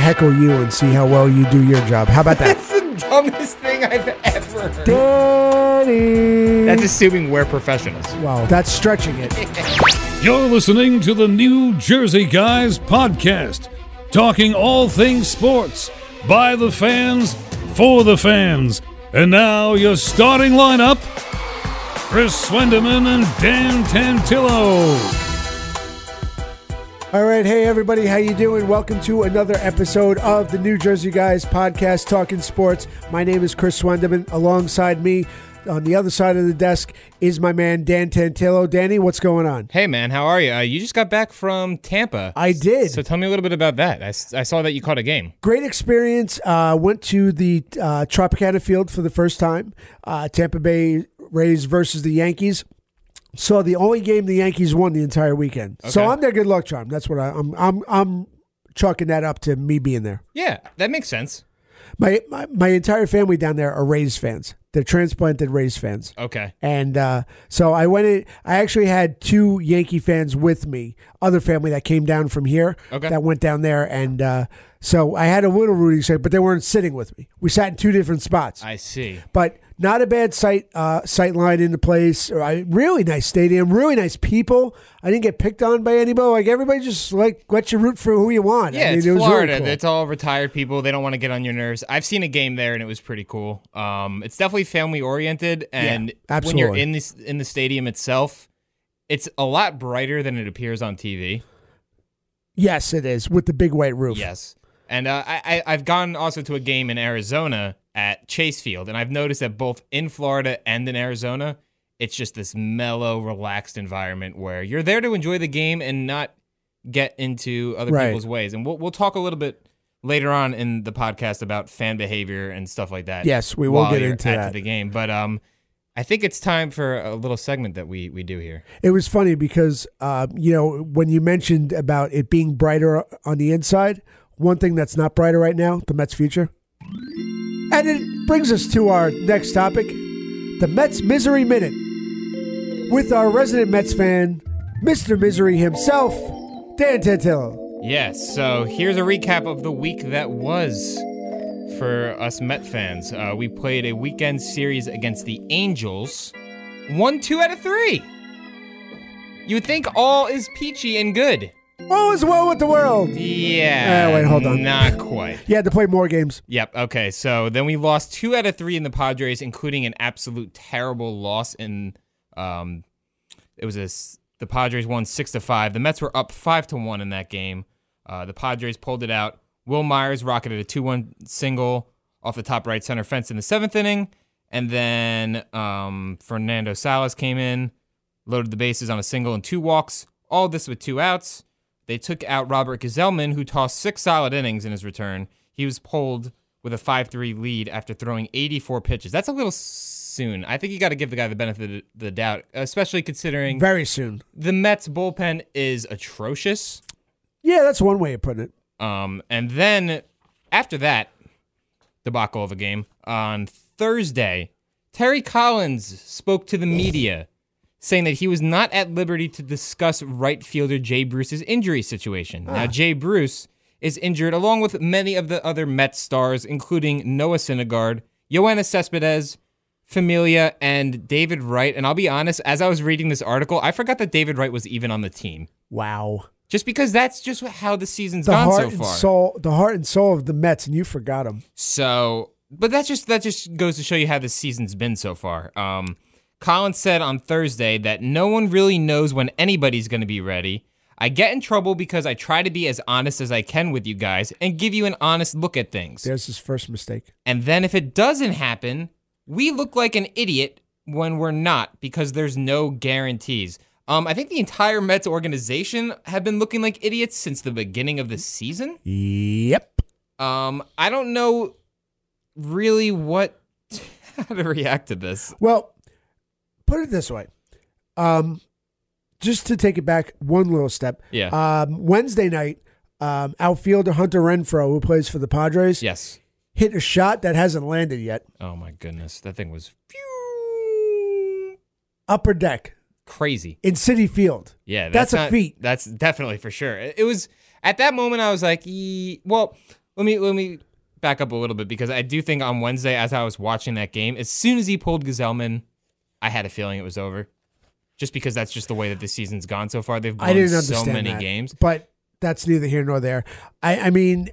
heckle you and see how well you do your job. How about that? That's the dumbest thing I've ever heard. Daddy. That's assuming we're professionals. wow, that's stretching it. You're listening to the New Jersey Guys podcast, talking all things sports by the fans for the fans. And now your starting lineup: Chris Swendeman and Dan Tantillo. All right, hey everybody, how you doing? Welcome to another episode of the New Jersey Guys podcast, talking sports. My name is Chris Swendeman. Alongside me, on the other side of the desk, is my man Dan Tantillo. Danny, what's going on? Hey, man, how are you? Uh, you just got back from Tampa. I did. So tell me a little bit about that. I saw that you caught a game. Great experience. Uh, went to the uh, Tropicana Field for the first time. Uh, Tampa Bay Rays versus the Yankees. Saw the only game the Yankees won the entire weekend. So I'm their good luck charm. That's what I, I'm. I'm. I'm chalking that up to me being there. Yeah, that makes sense. My, my my entire family down there are Rays fans. They're transplanted Rays fans. Okay. And uh, so I went in. I actually had two Yankee fans with me, other family that came down from here Okay. that went down there. And uh, so I had a little rooting set, but they weren't sitting with me. We sat in two different spots. I see. but not a bad sight uh, sight line in the place. Really nice stadium, really nice people. I didn't get picked on by anybody. Like everybody just like let you root for who you want. Yeah, I mean, it's it was really Florida. cool. It's all retired people. They don't want to get on your nerves. I've seen a game there, and it was pretty cool. Um, it's definitely family oriented, and when you're in this in the stadium itself, it's a lot brighter than it appears on TV. yes, it is with the big white roof. Yes, and uh, I I've gone also to a game in Arizona at Chase Field, and I've noticed that both in Florida and in Arizona, it's just this mellow, relaxed environment where you're there to enjoy the game and not get into other Right. people's ways. And we'll we'll talk a little bit later on in the podcast about fan behavior and stuff like that. Yes, we will get into at that. the game, but um. I think it's time for a little segment that we, we do here. It was funny because uh, you know when you mentioned about it being brighter on the inside, one thing that's not brighter right now, the Mets' future. And it brings us to our next topic, the Mets Misery Minute, with our resident Mets fan, Mr. Misery himself, Dan Tantillo. Yes, so here's a recap of the week that was for us Met fans. Uh, we played a weekend series against the Angels, one, two out of three. You would think all is peachy and good. All is well with the world. Yeah. Uh, wait, hold on. Not quite. You had to play more games. Yep. Okay. So then we lost two out of three in the Padres, including an absolute terrible loss in. Um, it was a the Padres won six to five. The Mets were up five to one in that game. Uh, the Padres pulled it out. Wil Myers rocketed a two-one single off the top right center fence in the seventh inning, and then um, Fernando Salas came in, loaded the bases on a single and two walks. All this with two outs. They took out Robert Gsellman, who tossed six solid innings in his return. He was pulled with a 5 3 lead after throwing 84 pitches. That's a little soon. I think you got to give the guy the benefit of the doubt, especially considering Very soon. the Mets bullpen is atrocious. Yeah, that's one way of putting it. Um, and then after that debacle of a game on Thursday, Terry Collins spoke to the media saying that he was not at liberty to discuss right fielder Jay Bruce's injury situation. Now, Jay Bruce is injured along with many of the other Mets stars, including Noah Syndergaard, Yoenis Cespedes, Familia, and David Wright. And I'll be honest, as I was reading this article, I forgot that David Wright was even on the team. Wow. Just because that's just how the season's The gone heart so and far. soul, the heart and soul of the Mets, and you forgot them. So, but that's just that just goes to show you how the season's been so far. Um, Collins said on Thursday that no one really knows when anybody's going to be ready. I get in trouble because I try to be as honest as I can with you guys and give you an honest look at things. There's his first mistake. And then if it doesn't happen, we look like an idiot when we're not because there's no guarantees. Um, I think the entire Mets organization have been looking like idiots since the beginning of the season. Yep. Um, I don't know really what how to react to this. Well, put it this way. Um, just to take it back one little step. Yeah. Um, Wednesday night, um, outfielder Hunter Renfroe, who plays for the Padres, yes. hit a shot that hasn't landed yet. Oh my goodness, that thing was Upper deck crazy. in Citi Field. Yeah, That's that's, a feat. That's definitely for sure. It was at that moment I was like, well, let me let me back up a little bit because I do think on Wednesday, as I was watching that game, as soon as he pulled Gsellman, I had a feeling it was over. Just because that's just the way that this season's gone so far. They've didn't so understand many that, games. but that's neither here nor there. I, I mean,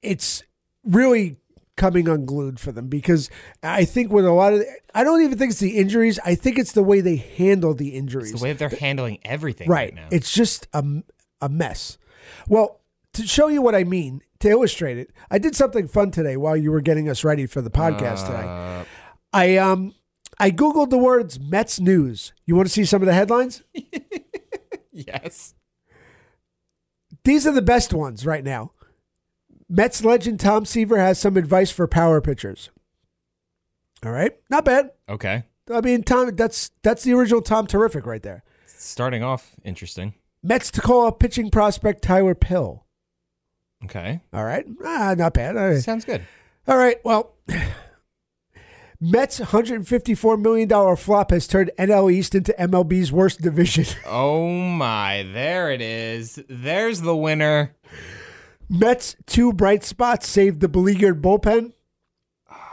it's really coming unglued for them because I think with a lot of, I don't even think it's the injuries. I think it's the way they handle the injuries. It's the way they're handling everything right right, now. It's just a, a mess. Well, to show you what I mean, to illustrate it, I did something fun today while you were getting us ready for the podcast today. Uh, I um I googled the words Mets news. You want to see some of the headlines? yes. These are the best ones right now. Mets legend Tom Seaver has some advice for power pitchers. All right, not bad. Okay. I mean, Tom, that's that's the original Tom Terrific right there. Starting off interesting. Mets to call up pitching prospect Tyler Pill. Okay. All right, ah, not bad. Right. Sounds good. All right. Well, Mets' 154 million dollar flop has turned NL East into MLB's worst division. Oh my, there it is. There's the winner. Mets' two bright spots saved the beleaguered bullpen.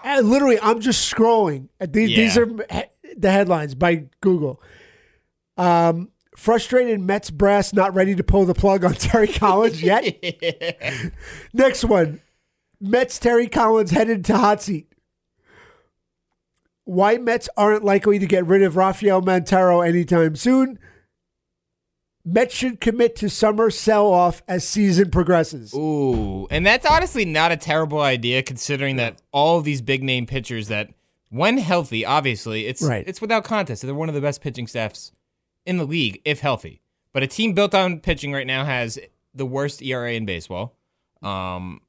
And literally, I'm just scrolling. These, these are the headlines by Google. Um, frustrated Mets brass not ready to pull the plug on Terry Collins yet. Next one. Mets Terry Collins headed to hot seat. Why Mets aren't likely to get rid of Rafael Montero anytime soon. Mets should commit to summer sell off as season progresses. Ooh, and that's honestly not a terrible idea considering that all these big name pitchers that when healthy, obviously, it's Right. it's without contest. They're one of the best pitching staffs in the league if healthy. But a team built on pitching right now has the worst ERA in baseball. Um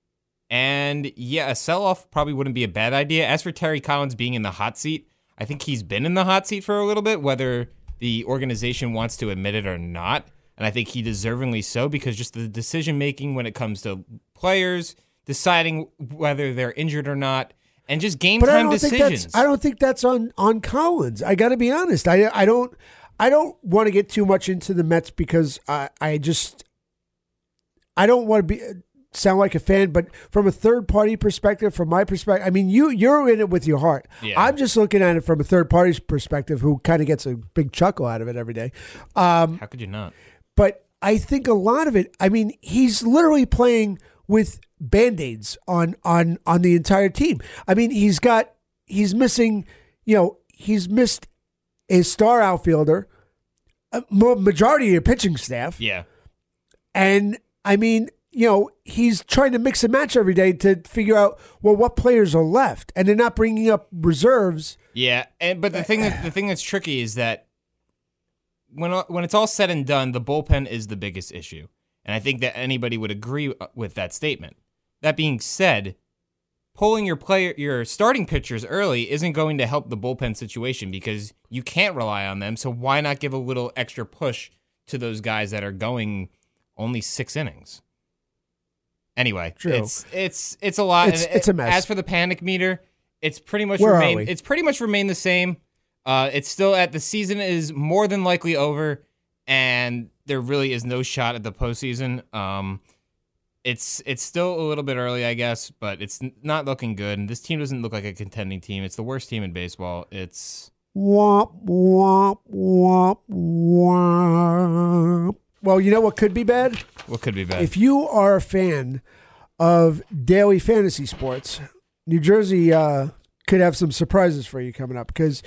and yeah, a sell off probably wouldn't be a bad idea. As for Terry Collins being in the hot seat, I think he's been in the hot seat for a little bit, whether the organization wants to admit it or not. And I think he deservingly so because just the decision making when it comes to players, deciding whether they're injured or not, and just game But I time think decisions. I don't think that's on on Collins. I got to be honest. I I don't I don't want to get too much into the Mets because I I just I don't want to be sound like a fan, but from a third party perspective, from my perspective, I mean you you're in it with your heart. Yeah. I'm just looking at it from a third party's perspective, who kind of gets a big chuckle out of it every day. Um, How could you not? but I think a lot of it. I mean, he's literally playing with band-aids on on on the entire team. I mean, he's got he's missing. You know, he's missed a star outfielder, a majority of your pitching staff, Yeah. and I mean, you know, he's trying to mix and match every day to figure out well what players are left, and they're not bringing up reserves. Yeah, and but the thing that the thing that's tricky is that when when it's all said and done, the bullpen is the biggest issue, and I think that anybody would agree uh, with that statement. That being said, pulling your player your starting pitchers early isn't going to help the bullpen situation because you can't rely on them. So why not give a little extra push to those guys that are going only six innings? Anyway, True. it's it's it's a lot. It's- it's a mess. As for the panic meter, it's pretty much Where remained. It's pretty much remained the same. Uh, it's still at the season is more than likely over, and there really is no shot at the postseason. Um, it's it's still a little bit early, I guess, but it's not looking good. And this team doesn't look like a contending team. It's the worst team in baseball. It's Womp womp womp womp. Well, you know what could be bad? what could be bad. If you are a fan of daily fantasy sports, New Jersey uh, could have some surprises for you coming up because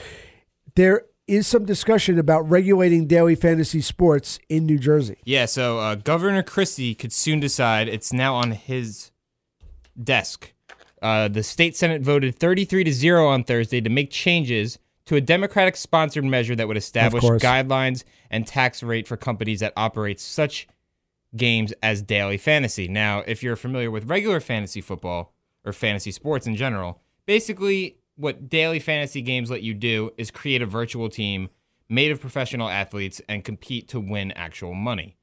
there is some discussion about regulating daily fantasy sports in New Jersey. Yeah, so uh, Governor Christie could soon decide. It's now on his desk. Uh, the state senate voted 33 to 0 on Thursday to make changes to a Democratic sponsored measure that would establish guidelines and tax rate for companies that operate such games as daily fantasy. Now, if you're familiar with regular fantasy football or fantasy sports in general, basically what daily fantasy games let you do is create a virtual team made of professional athletes and compete to win actual money.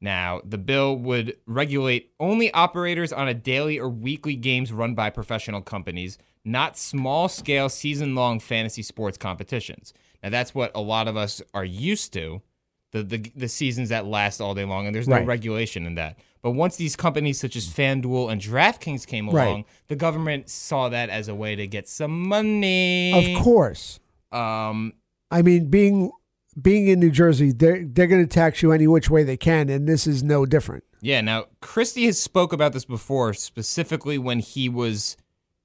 Now, the bill would regulate only operators on a daily or weekly games run by professional companies, not small scale season long fantasy sports competitions. Now, that's what a lot of us are used to the, the the seasons that last all day long, and there's no Right. regulation in that. But once these companies such as FanDuel and DraftKings came Right. along, the government saw that as a way to get some money. Of course. Um, I mean, being being in New Jersey, they're they're going to tax you any which way they can, and this is no different. Yeah, now Christie has spoke about this before, specifically when he was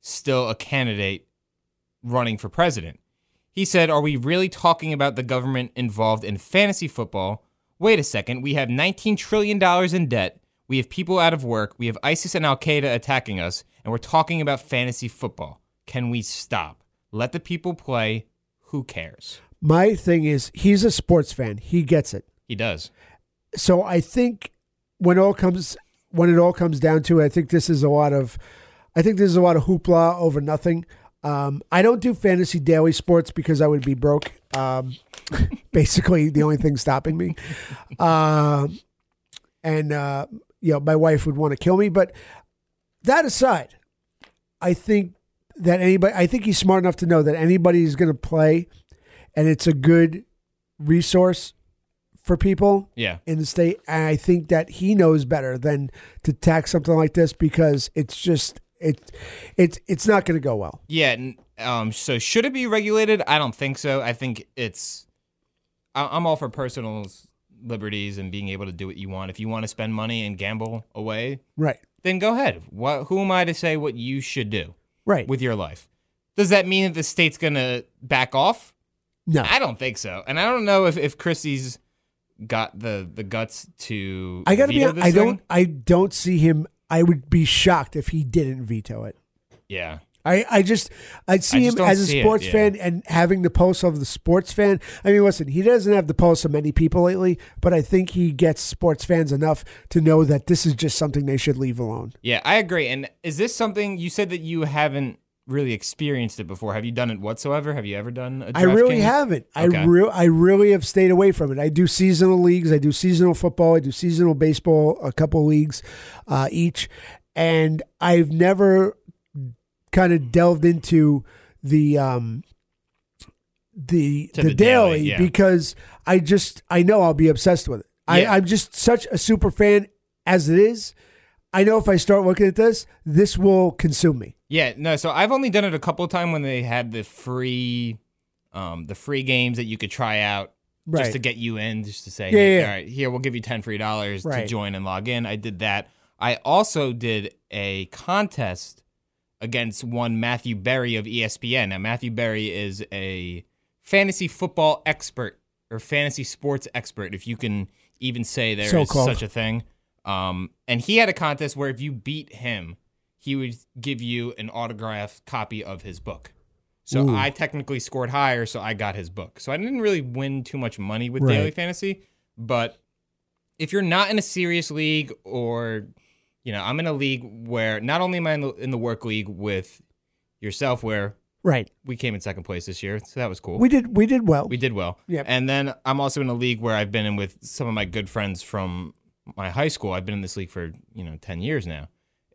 still a candidate running for president. He said, "Are we really talking about the government involved in fantasy football? Wait a second, we have 19 trillion dollars in debt. We have people out of work. We have ISIS and Al Qaeda attacking us, and we're talking about fantasy football. Can we stop? Let the people play. Who cares?" My thing is, he's a sports fan. He gets it. He does. So I think when all comes when it all comes down to it, I think this is a lot of I think this is a lot of hoopla over nothing. Um, I don't do fantasy daily sports because I would be broke. Um, basically, the only thing stopping me. Um, and uh, you know, my wife would want to kill me. But that aside, I think that anybody, I think he's smart enough to know that anybody is going to play, and it's a good resource for people Yeah. in the state. And I think that he knows better than to tax something like this because it's just it it's it's not going to go well. Yeah. Um, so should it be regulated? I don't think so. I think it's. I'm all for personal liberties and being able to do what you want. If you want to spend money and gamble away, Right. then go ahead. What? Who am I to say what you should do Right. with your life? Does that mean that the state's gonna back off? No. I don't think so, and I don't know if if Christie's got the the guts to. I got to be veto hon- this I thing. don't I don't see him I would be shocked if he didn't veto it. Yeah. I, I just I'd see I him as a see it, sports yeah. fan and having the pulse of the sports fan. I mean, listen, he doesn't have the pulse of many people lately, but I think he gets sports fans enough to know that this is just something they should leave alone. Yeah, I agree. And is this something you said that you haven't really experienced it before? Have you done it whatsoever? Have you ever done I really haven't. Okay. I real I really have stayed away from it. I do seasonal leagues. I do seasonal football. I do seasonal baseball. A couple leagues uh, each, and I've never kind of delved into the um the the, the daily, daily, yeah. because I just I know I'll be obsessed with it. Yeah. I, I'm just such a super fan as it is. I know if I start looking at this, this will consume me. Yeah, no. So I've only done it a couple of times when they had the free, um, the free games that you could try out Right. just to get you in, just to say, Yeah, hey, yeah, all right, here we'll give you ten free dollars to join and log in. I did that. I also did a contest against one Matthew Berry of ESPN. Now Matthew Berry is a fantasy football expert or fantasy sports expert, if you can even say there is So-called. such a thing. Um, and he had a contest where if you beat him, he would give you an autographed copy of his book. So Ooh. I technically scored higher, so I got his book. So I didn't really win too much money with Right. daily fantasy, but if you're not in a serious league or you know, I'm in a league where not only am I in the, in the work league with yourself where Right. we came in second place this year, so that was cool. We did we did well. We did well. Yep. And then I'm also in a league where I've been in with some of my good friends from my high school. I've been in this league for, you know, 10 years now.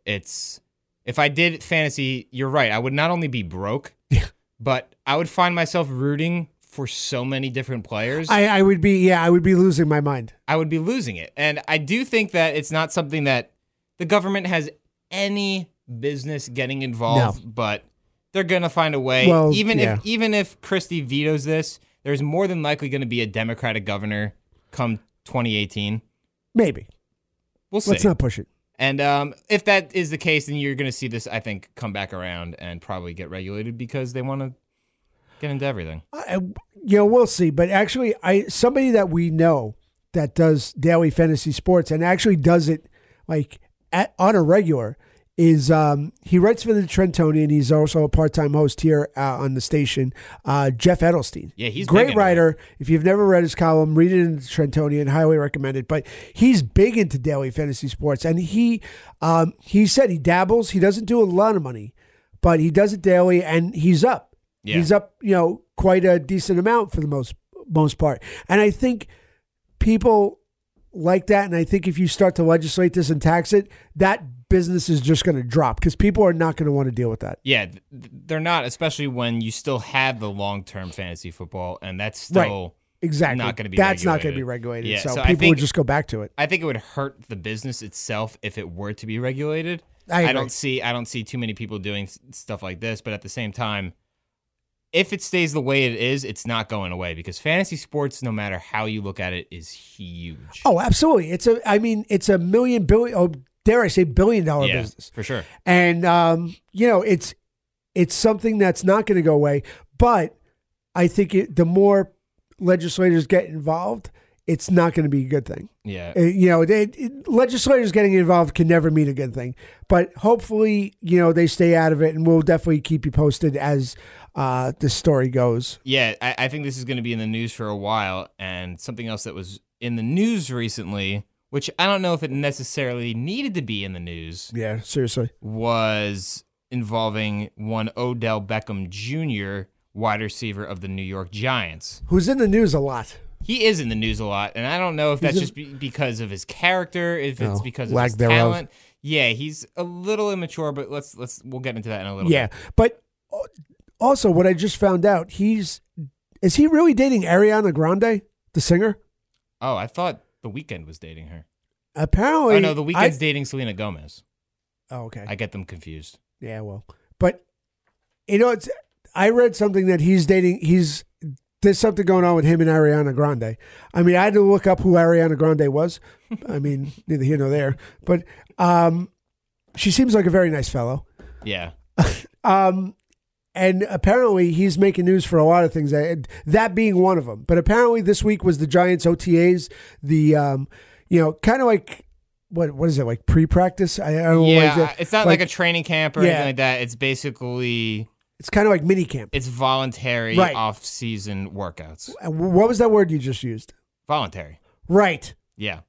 It's if I did fantasy, you're right. I would not only be broke, but I would find myself rooting for so many different players. I, I would be yeah, I would be losing my mind. I would be losing it. And I do think that it's not something that the government has any business getting involved, but they're to find a way. Well, even yeah. if even if Christie vetoes this, there's more than likely going to be a Democratic governor come 2018. Maybe. We'll see. Let's not push it. And um, if that is the case, then you're going to see this, I think, come back around and probably get regulated because they want to get into everything. I, you know, we'll see. But actually, I somebody that we know that does daily fantasy sports and actually does it like at, on a regular is um, he writes for the Trentonian. He's also a part time host here uh, on the station. Uh, Jeff Edelstein. Yeah, he's great writer. If you've never read his column, read it in the Trentonian. Highly recommend it. But he's big into daily fantasy sports, and he um, he said he dabbles. He doesn't do a lot of money, but he does it daily, and he's up. Yeah. He's up, you know, quite a decent amount for the most most part. And I think people like that. And I think if you start to legislate this and tax it, that business is just going to drop because people are not going to want to deal with that. Yeah, th- they're not, especially when you still have the long term fantasy football, and that's still exactly not gonna be regulated. That's not going to be regulated. regulated. Yeah, so, so people think- would just go back to it. I think it would hurt the business itself if it were to be regulated. I agree. don't see I don't see too many people doing s- stuff like this, but at the same time, if it stays the way it is, it's not going away because fantasy sports, no matter how you look at it, is huge. Oh, absolutely. It's a. I mean, it's a million billion. Oh, dare I say, billion dollar yeah, business. for sure. and um, you know it's it's something that's not going to go away. But I think it, the more legislators get involved, it's not going to be a good thing. Yeah, Uh, you know, they, it- legislators getting involved can never mean a good thing. But hopefully, you know, they stay out of it, and we'll definitely keep you posted as uh, the story goes. yeah. I, I think this is going to be in the news for a while, and something else that was in the news recently, which I don't know if it necessarily needed to be in the news, Yeah, seriously. was involving one Odell Beckham Jr., wide receiver of the New York Giants. Who's in the news a lot? He is in the news a lot, and I don't know if He's that's a- just be- because of his character, if it's Oh, because of lack his thereof. talent. Yeah, he's a little immature, but let's let's we'll get into that in a little bit. Yeah, bit. but also what I just found out, he's is he really dating Ariana Grande, the singer? Oh, I thought the Weeknd was dating her. Apparently, Oh no, the Weeknd's I, dating Selena Gomez. oh, okay. I get them confused. Yeah, well, but you know, it's. I read something that he's dating. He's there's something going on with him and Ariana Grande. I mean, I had to look up who Ariana Grande was. I mean, neither here nor there. But um, she seems like a very nice fellow. Yeah, Um, and apparently he's making news for a lot of things. That, that being one of them. But apparently this week was the Giants OTAs. The um, you know, kind of like what what is it like pre practice? I, I don't know. yeah. it? It's not like, a training camp or Yeah. anything like that. It's basically It's kind of like mini camp. it's voluntary Right. off-season workouts. What was that word you just used? Voluntary. Right. Yeah.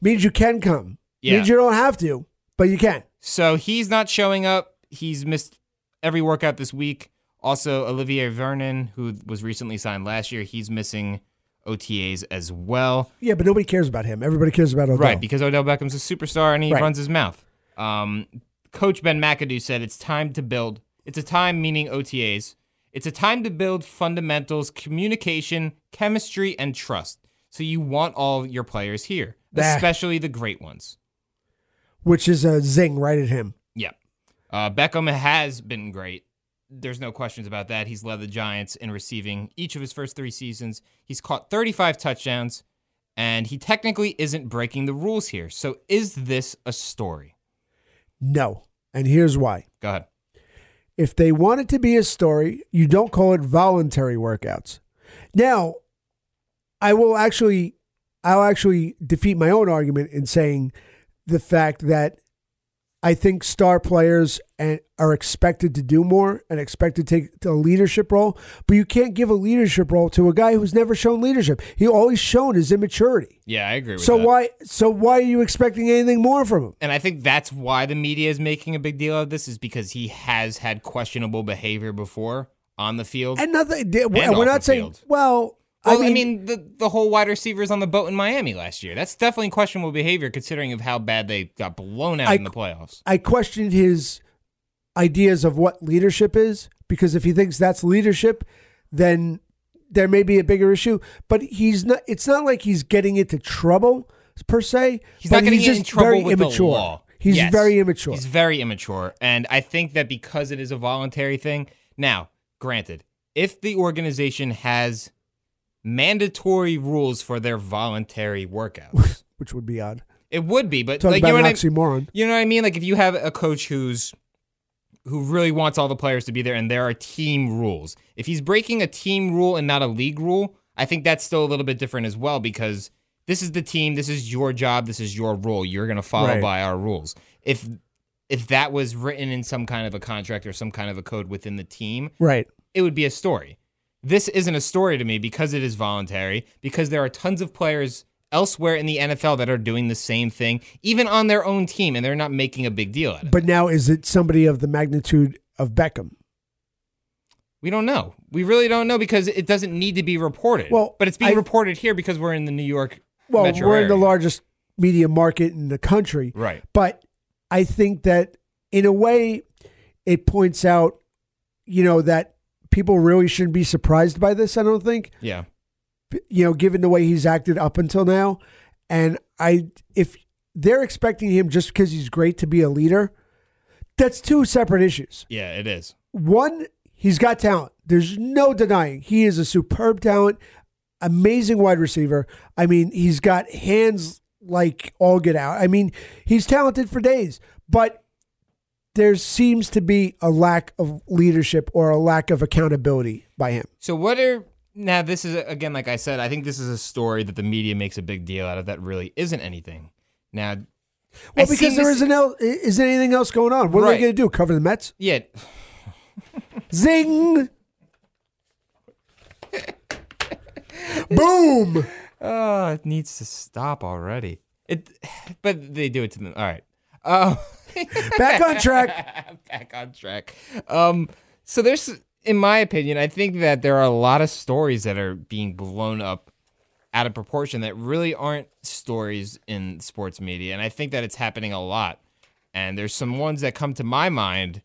Means you can come. Yeah. Means you don't have to, but you can. So he's not showing up. He's missed every workout this week. Also, Olivier Vernon, who was recently signed last year, he's missing OTAs as well. Yeah, but nobody cares about him. Everybody cares about Odell. Right, because Odell Beckham's a superstar and he Right. runs his mouth. Um, Coach Ben McAdoo said it's time to build. It's a time, meaning OTAs. It's a time to build fundamentals, communication, chemistry, and trust. So you want all your players here, especially the great ones. Which is a zing right at him. Uh, Beckham has been great. There's no questions about that. He's led the Giants in receiving each of his first three seasons. He's caught 35 touchdowns, and he technically isn't breaking the rules here. So is this a story? No. And here's why. Go ahead. If they want it to be a story, you don't call it voluntary workouts. Now, I will actually I'll actually defeat my own argument in saying the fact that I think star players and are expected to do more and expected to take a leadership role, but you can't give a leadership role to a guy who's never shown leadership. He always shown his immaturity. Yeah, I agree with So that. why so why are you expecting anything more from him? And I think that's why the media is making a big deal of this is because he has had questionable behavior before on the field. And nothing and we're not saying field. well, Well, I mean, the, the whole wide receivers on the boat in Miami last year. That's definitely questionable behavior considering of how bad they got blown out I- in the playoffs. I questioned his ideas of what leadership is because if he thinks that's leadership, then there may be a bigger issue. But he's not. It's not like he's getting into trouble per se. He's but not getting he's in just trouble very with immature. the law. He's Yes. very immature. He's very immature. And I think that because it is a voluntary thing, now, granted, if the organization has mandatory rules for their voluntary workouts, which would be odd. it would be, but Talk like you know, what I, you know what I mean? Like if you have a coach who's who really wants all the players to be there and there are team rules. If he's breaking a team rule and not a league rule, I think that's still a little bit different as well because this is the team, this is your job, this is your rule. You're going to follow Right. by our rules. If if that was written in some kind of a contract or some kind of a code within the team, Right. it would be a story. This isn't a story to me because it is voluntary, because there are tons of players elsewhere in the NFL that are doing the same thing, even on their own team, and they're not making a big deal out of it. But now is it somebody of the magnitude of Beckham? We don't know. We really don't know because it doesn't need to be reported. Well, but it's being I- reported here because we're in the New York Well, we're in the largest media market in the country. Right. But I think that in a way, it points out, you know, that people really shouldn't be surprised by this. I don't think. Yeah. you know, given the way he's acted up until now. And I, if they're expecting him just because he's great to be a leader, that's two separate issues. Yeah, it is. One, he's got talent. There's no denying he is a superb talent, amazing wide receiver. I mean, he's got hands like all get out. I mean, he's talented for days, but there seems to be a lack of leadership or a lack of accountability by him. So what are now? This is again, like I said, I think this is a story that the media makes a big deal out of that really isn't anything. Now, Well, I've because there isn't, el- isn't anything else going on. What are they going to do? Cover the Mets? yeah, Zing! Boom! Oh, it needs to stop already. It, but they do it to them. All right. Um, Back on track. back on track. Um, so there's, in my opinion, I think that there are a lot of stories that are being blown up out of proportion that really aren't stories in sports media, and I think that it's happening a lot. And there's some ones that come to my mind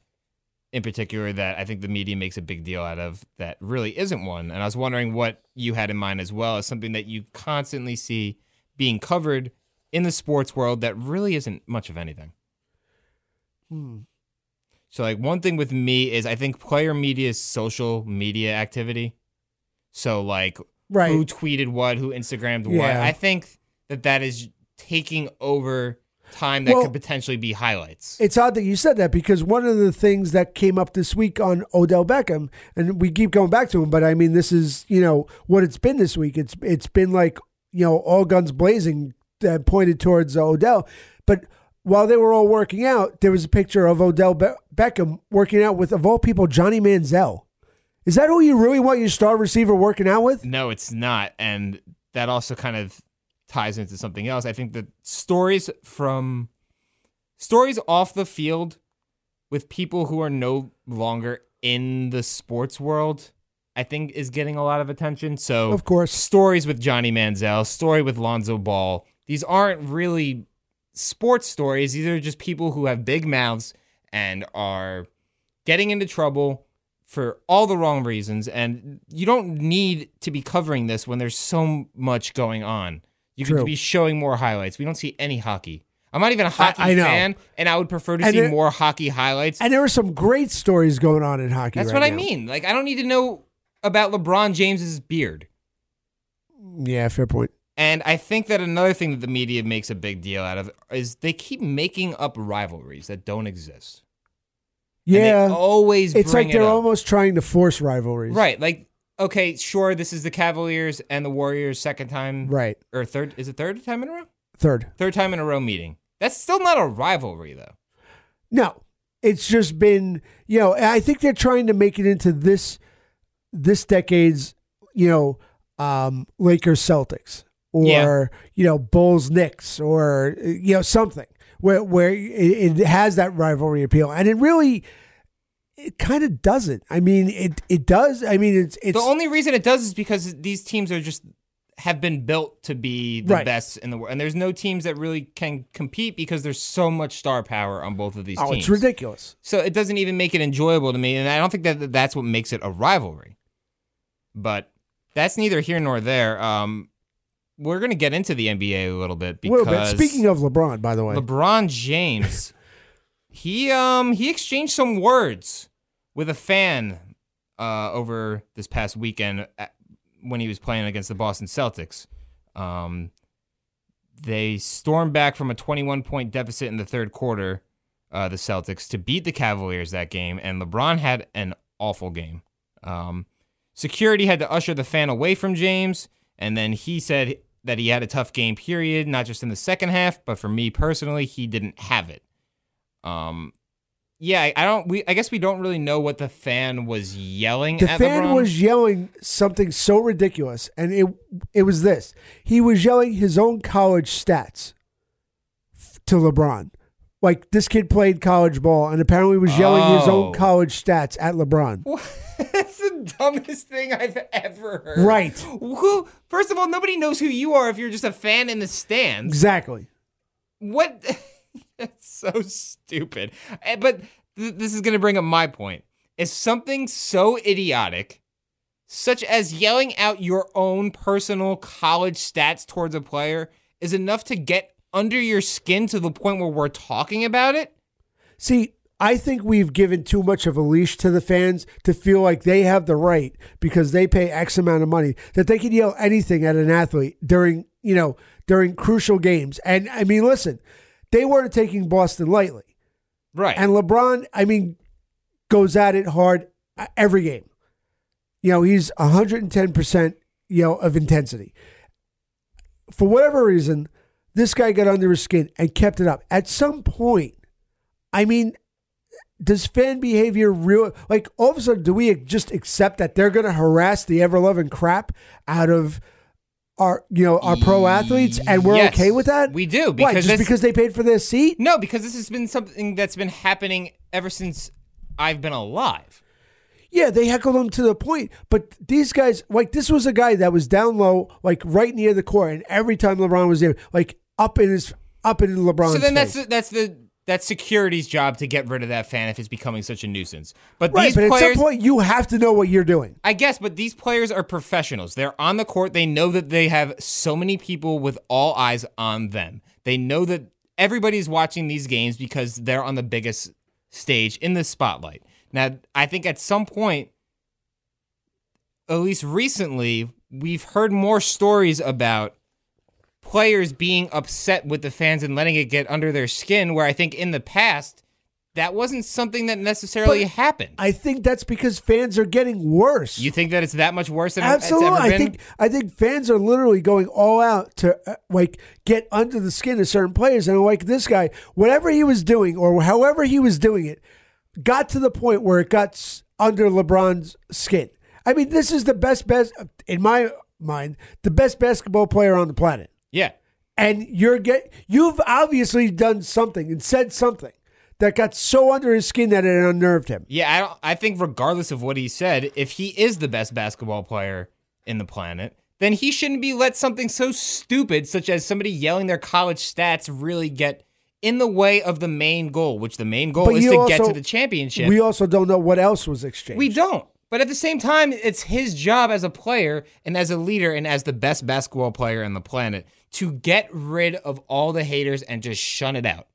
in particular that I think the media makes a big deal out of that really isn't one. And I was wondering what you had in mind as well as something that you constantly see being covered in the sports world that really isn't much of anything. Hmm. So, like, one thing with me is I think player media's social media activity. So, like, Right. who tweeted what, who Instagrammed what. I think that that is taking over time that Well- could potentially be highlights. It's odd that you said that because one of the things that came up this week on Odell Beckham, and we keep going back to him, but I mean, this is you know what it's been this week. It's it's been like you know all guns blazing that pointed towards uh, Odell, but while they were all working out, there was a picture of Odell Be- Beckham working out with of all people Johnny Manziel. Is that who you really want your star receiver working out with? No, it's not. And that also kind of ties into something else. I think that stories from stories off the field with people who are no longer in the sports world, I think is getting a lot of attention. So Of course. stories with Johnny Manziel, story with Lonzo Ball. These aren't really sports stories. These are just people who have big mouths and are getting into trouble for all the wrong reasons. And you don't need to be covering this when there's so much going on. You True. could be showing more highlights. We don't see any hockey. I'm not even a hockey I know. fan, and I would prefer to And see there- more hockey highlights. And there are some great stories going on in hockey. That's right what I mean. Like, I don't need to know about LeBron James's beard. Yeah, fair point. And I think that another thing that the media makes a big deal out of is they keep making up rivalries that don't exist. Yeah, they always it's like they're it almost trying to force rivalries. right. Like, okay, sure, this is the Cavaliers and the Warriors' second time, Right. or third? Is it third time in a row? Third. Third time in a row meeting. That's still not a rivalry, though. No, it's just been you know. I think they're trying to make it into this this decade's you know um, Lakers Celtics or Yeah. you know Bulls Knicks or you know something where where it, it has that rivalry appeal, and it really it kind of doesn't. I mean, it it does. I mean, it's it's the only reason it does is because these teams are just have been built to be the Right. best in the world, and there's no teams that really can compete because there's so much star power on both of these oh, teams. it's ridiculous. So it doesn't even make it enjoyable to me, and I don't think that that's what makes it a rivalry. But that's neither here nor there. Um, we're gonna get into the NBA a little bit A little because bit. Speaking of LeBron, by the way, LeBron James, he um he exchanged some words with a fan uh, over this past weekend at, when he was playing against the Boston Celtics. Um, they stormed back from a 21 point deficit in the third quarter, uh, the Celtics, to beat the Cavaliers that game, and LeBron had an awful game. Um, security had to usher the fan away from James, and then he said that he had a tough game, period, not just in the second half, but for me personally, he didn't have it. Um, yeah, I- don't. We I guess we don't really know what the fan was yelling the fan LeBron. was yelling something so ridiculous, and it it was this. He was yelling his own college stats to LeBron. Like this kid played college ball, and apparently was yelling his Oh. own college stats at LeBron. The dumbest thing I've ever heard. Right. Who? First of all, nobody knows who you are if you're just a fan in the stands. Exactly. What? That's so stupid. Eh, But th- this is going to bring up my point. Is something so idiotic, such as yelling out your own personal college stats towards a player, is enough to get under your skin to the point where we're talking about it? See, I think we've given too much of a leash to the fans to feel like they have the right because they pay X amount of money that they can yell anything at an athlete during, you know, during crucial games. And I mean, listen, they weren't taking Boston lightly. Right. And LeBron, I mean, goes at it hard every game. You know, he's 110%, you know, of intensity. For whatever reason, this guy got under his skin and kept it up. At some point, I mean, does fan behavior real like all of a sudden do we just accept that they're going to harass the ever loving crap out of our you know our pro athletes and we're Yes, okay with that? we do, Why, just because they paid for their seat? no, because this has been something that's been happening ever since I've been alive. Yeah, they heckled him to the point. But these guys, like this was a guy that was down low, like right near the court, and every time LeBron was there, like up in his up in LeBron's So then that's the, that's the that's security's job to get rid of that fan if it's becoming such a nuisance. But right. these But at some point, you have to know what you're doing. I guess, but these players are professionals. They're on the court. They know that they have so many people with all eyes on them. They know that everybody's watching these games because they're on the biggest stage in the spotlight. Now, I think at some point, at least recently, we've heard more stories about players being upset with the fans and letting it get under their skin, where I think in the past, that wasn't something that necessarily But happened. I think that's because fans are getting worse. You think that it's that much worse than Absolutely, it's ever I think I think fans are literally going all out to uh, like get under the skin of certain players, and like this guy, whatever he was doing or however he was doing it, got to the point where it got s- under LeBron's skin. I mean, this is the best, best in my mind, the best basketball player on the planet, yeah. and you're get you've obviously done something and said something that got so under his skin that it unnerved him. Yeah, I I think regardless of what he said, if he is the best basketball player in the planet, then he shouldn't be let something so stupid such as somebody yelling their college stats really get in the way of the main goal, which the main goal But is to get to the championship. We also don't know what else was exchanged. We don't. But at the same time, it's his job as a player and as a leader and as the best basketball player on the planet to get rid of all the haters and just shun it out.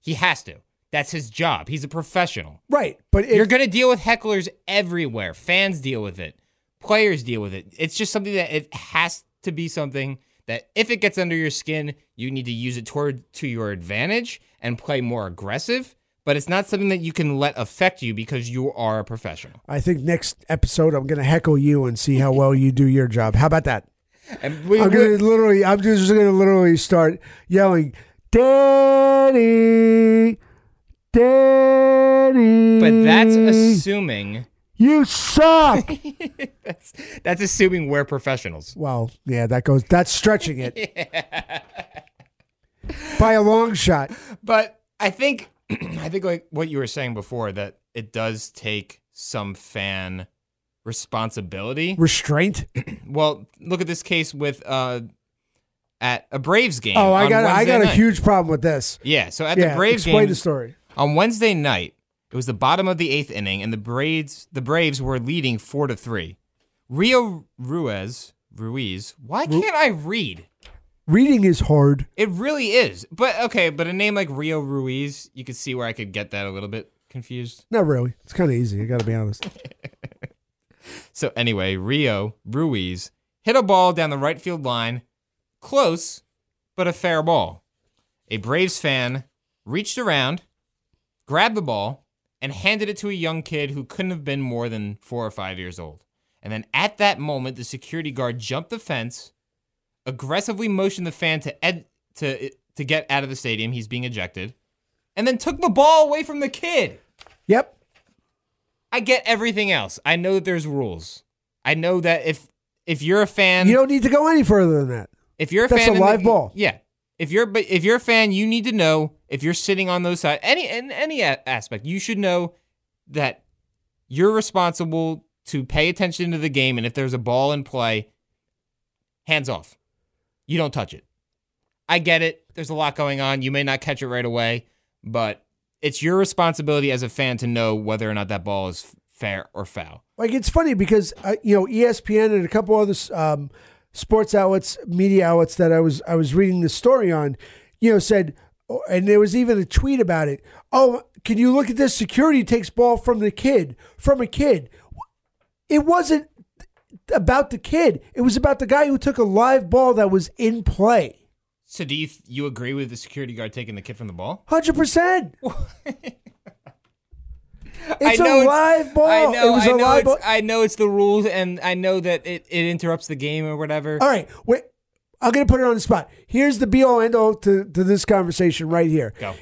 He has to. That's his job. He's a professional. right, but if, You're going to deal with hecklers everywhere. Fans deal with it. Players deal with it. It's just something that it has to be something that if it gets under your skin, you need to use it toward to your advantage and play more aggressive. But it's not something that you can let affect you because you are a professional. I think next episode I'm going to heckle you and see how well you do your job. How about that? And we, I'm going to literally, I'm just going to literally start yelling, Daddy, Daddy. but that's assuming you suck. that's that's assuming we're professionals. well, yeah, that goes. That's stretching it by a long shot. But I think I think like what you were saying before that it does take some fan responsibility. Restraint. Well, look at this case with uh at a Braves game. Oh, I got, I Wednesday got a huge problem with this. Yeah, so at yeah, the Braves explain game the story. on Wednesday night, it was the bottom of the eighth inning, and the Braves the Braves were leading four to three. Rio Ruiz Ruiz. Why can't I read? Reading is hard. It really is. But okay, but a name like Rio Ruiz, you could see where I could get that a little bit confused. Not really. It's kind of easy. I got to be honest. So anyway, Rio Ruiz hit a ball down the right field line, close, but a fair ball. A Braves fan reached around, grabbed the ball, and handed it to a young kid who couldn't have been more than four or five years old. And then at that moment, the security guard jumped the fence, aggressively motioned the fan to ed- to to get out of the stadium. He's being ejected, and then took the ball away from the kid. Yep. I get everything else. I know that there's rules. I know that if if you're a fan, You don't need to go any further than that. if you're a that's fan, a in the- live ball. Yeah. If you're but if you're a fan, you need to know if you're sitting on those side any in any a- aspect, you should know that you're responsible to pay attention to the game, and if there's a ball in play, hands off. You don't touch it. I get it. There's a lot going on. You may not catch it right away, but it's your responsibility as a fan to know whether or not that ball is fair or foul. Like it's funny because uh, you know ESPN and a couple other um, sports outlets, media outlets that I was I was reading the story on, you know, said, oh, and there was even a tweet about it. Oh, can you look at this? Security takes ball from the kid, from a kid. It wasn't about the kid. It was about the guy who took a live ball that was in play. So do you you agree with the security guard taking the kid from the ball? Hundred percent. It's I know a live ball. I know. it was I a know. live It's, ball. I know it's the rules, and I know that it, it interrupts the game or whatever. All right, wait. I'm gonna put it on the spot. Here's the be all end all to, to this conversation right here. Go.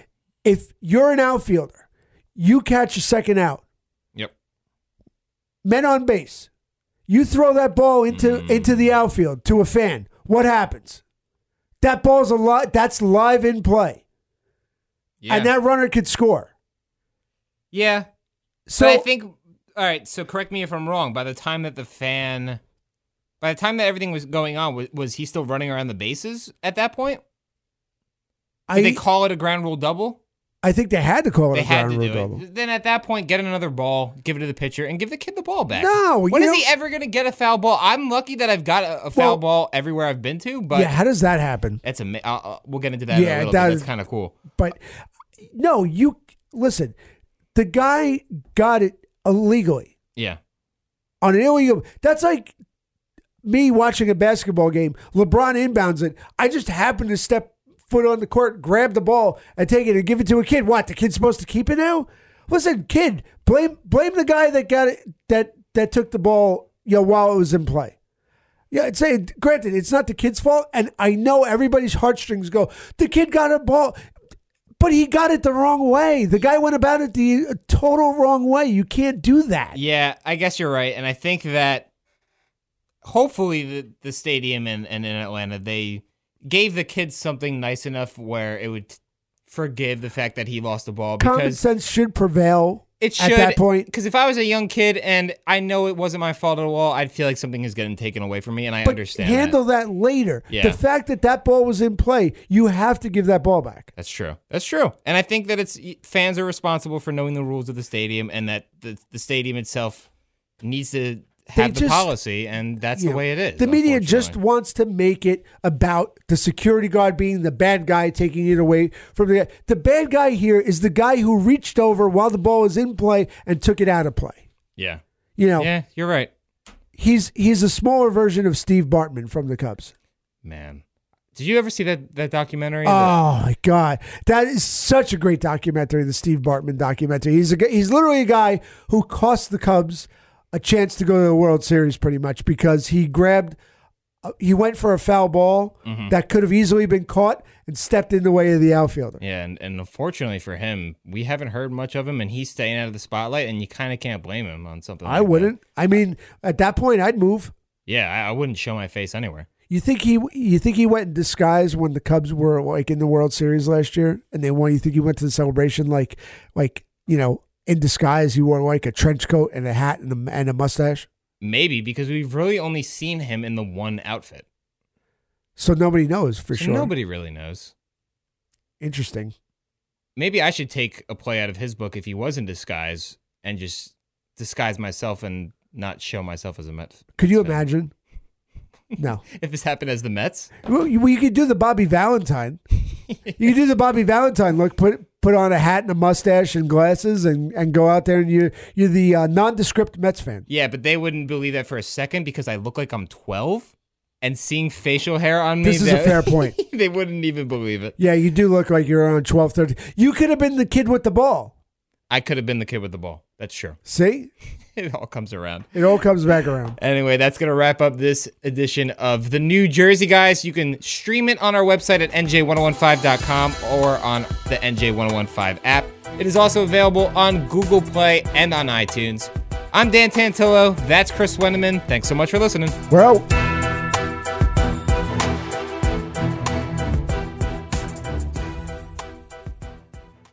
If you're an outfielder, you catch a second out, Yep. men on base, you throw that ball into mm. into the outfield to a fan. What happens? That ball's a lot. That's live in play, Yeah. and that runner could score. yeah. So but I think. All right. So correct me if I'm wrong. By the time that the fan, by the time that everything was going on, was, was he still running around the bases at that point? Did I they call it a ground rule double? I think they had to call it They a had ground to rule do double. Then at that point, get another ball, give it to the pitcher, and give the kid the ball back. No, when you is he ever going to get a foul ball? I'm lucky that I've got a, a foul Well- ball everywhere I've been to, but yeah, how does that happen? That's a. Uh, uh, we'll get into that. Yeah, in a little that bit. is- That's kind of cool. But no, you listen. The guy got it illegally Yeah. on an illegal. That's like me watching a basketball game. LeBron inbounds it. I just happen to step foot on the court, grab the ball, and take it and give it to a kid. What? The kid's supposed to keep it now? Listen, kid, blame blame the guy that got it that that took the ball, you know, while it was in play. Yeah, it's a granted, it's not the kid's fault, and I know everybody's heartstrings go. The kid got a ball, but he got it the wrong way. The guy went about it the uh, total wrong way. You can't do that. Yeah, I guess you're right, and I think that hopefully the the stadium and and in Atlanta they gave the kids something nice enough where it would forgive the fact that he lost the ball Common sense should prevail it should at that point. Because if I was a young kid and I know it wasn't my fault at all, I'd feel like something is getting taken away from me, and I But understand. that. handle that. later. Yeah. The fact that that ball was in play, you have to give that ball back. That's true. That's true. And I think that it's fans are responsible for knowing the rules of the stadium and that the, the stadium itself needs to have the just- policy and that's the know, way it is. The media just wants to make it about the security guard being the bad guy taking it away from the guy. The bad guy here is the guy who reached over while the ball was in play and took it out of play. Yeah. You know, Yeah, you're right. he's he's a smaller version of Steve Bartman from the Cubs. Man. Did you ever see that that documentary? Oh my god, that is such a great documentary, the Steve Bartman documentary. He's a he's literally a guy who cost the Cubs a chance to go to the World Series, pretty much because he grabbed, uh, he went for a foul ball Mm-hmm. that could have easily been caught and stepped in the way of the outfielder. yeah, and, and unfortunately for him, we haven't heard much of him and he's staying out of the spotlight and you kind of can't blame him on something I like wouldn't. I mean, at that point, I'd move. Yeah, I, I wouldn't show my face anywhere. You think he? You think he went in disguise when the Cubs were like in the World Series last year, and they won? You think he went to the celebration like, like you know, in disguise? He wore like a trench coat and a hat and a, and a mustache, Maybe because we've really only seen him in the one outfit. so nobody knows for So sure. Nobody really knows. Interesting. Maybe I should take a play out of his book if he was in disguise and just disguise myself and not show myself as a Mets. Could you fan. imagine? No. If this happened as the Mets, Well, you, well, you could do the Bobby Valentine. You could do the Bobby Valentine look. Put put on a hat and a mustache and glasses, and, and go out there and you're you're the uh, nondescript Mets fan. yeah, but they wouldn't believe that for a second because I look like I'm 12 and seeing facial hair on me. This is a fair point. they wouldn't even believe it. Yeah, you do look like you're on 12, 13. You could have been the kid with the ball. I could have been the kid with the ball. That's true. See, It all comes around. it all comes back around. Anyway, that's going to wrap up this edition of the New Jersey Guys. You can stream it on our website at nj1015.com or on the NJ1015 app. It is also available on Google Play and on iTunes. I'm Dan Tantillo. That's Chris Wendeman. Thanks so much for listening. We're out.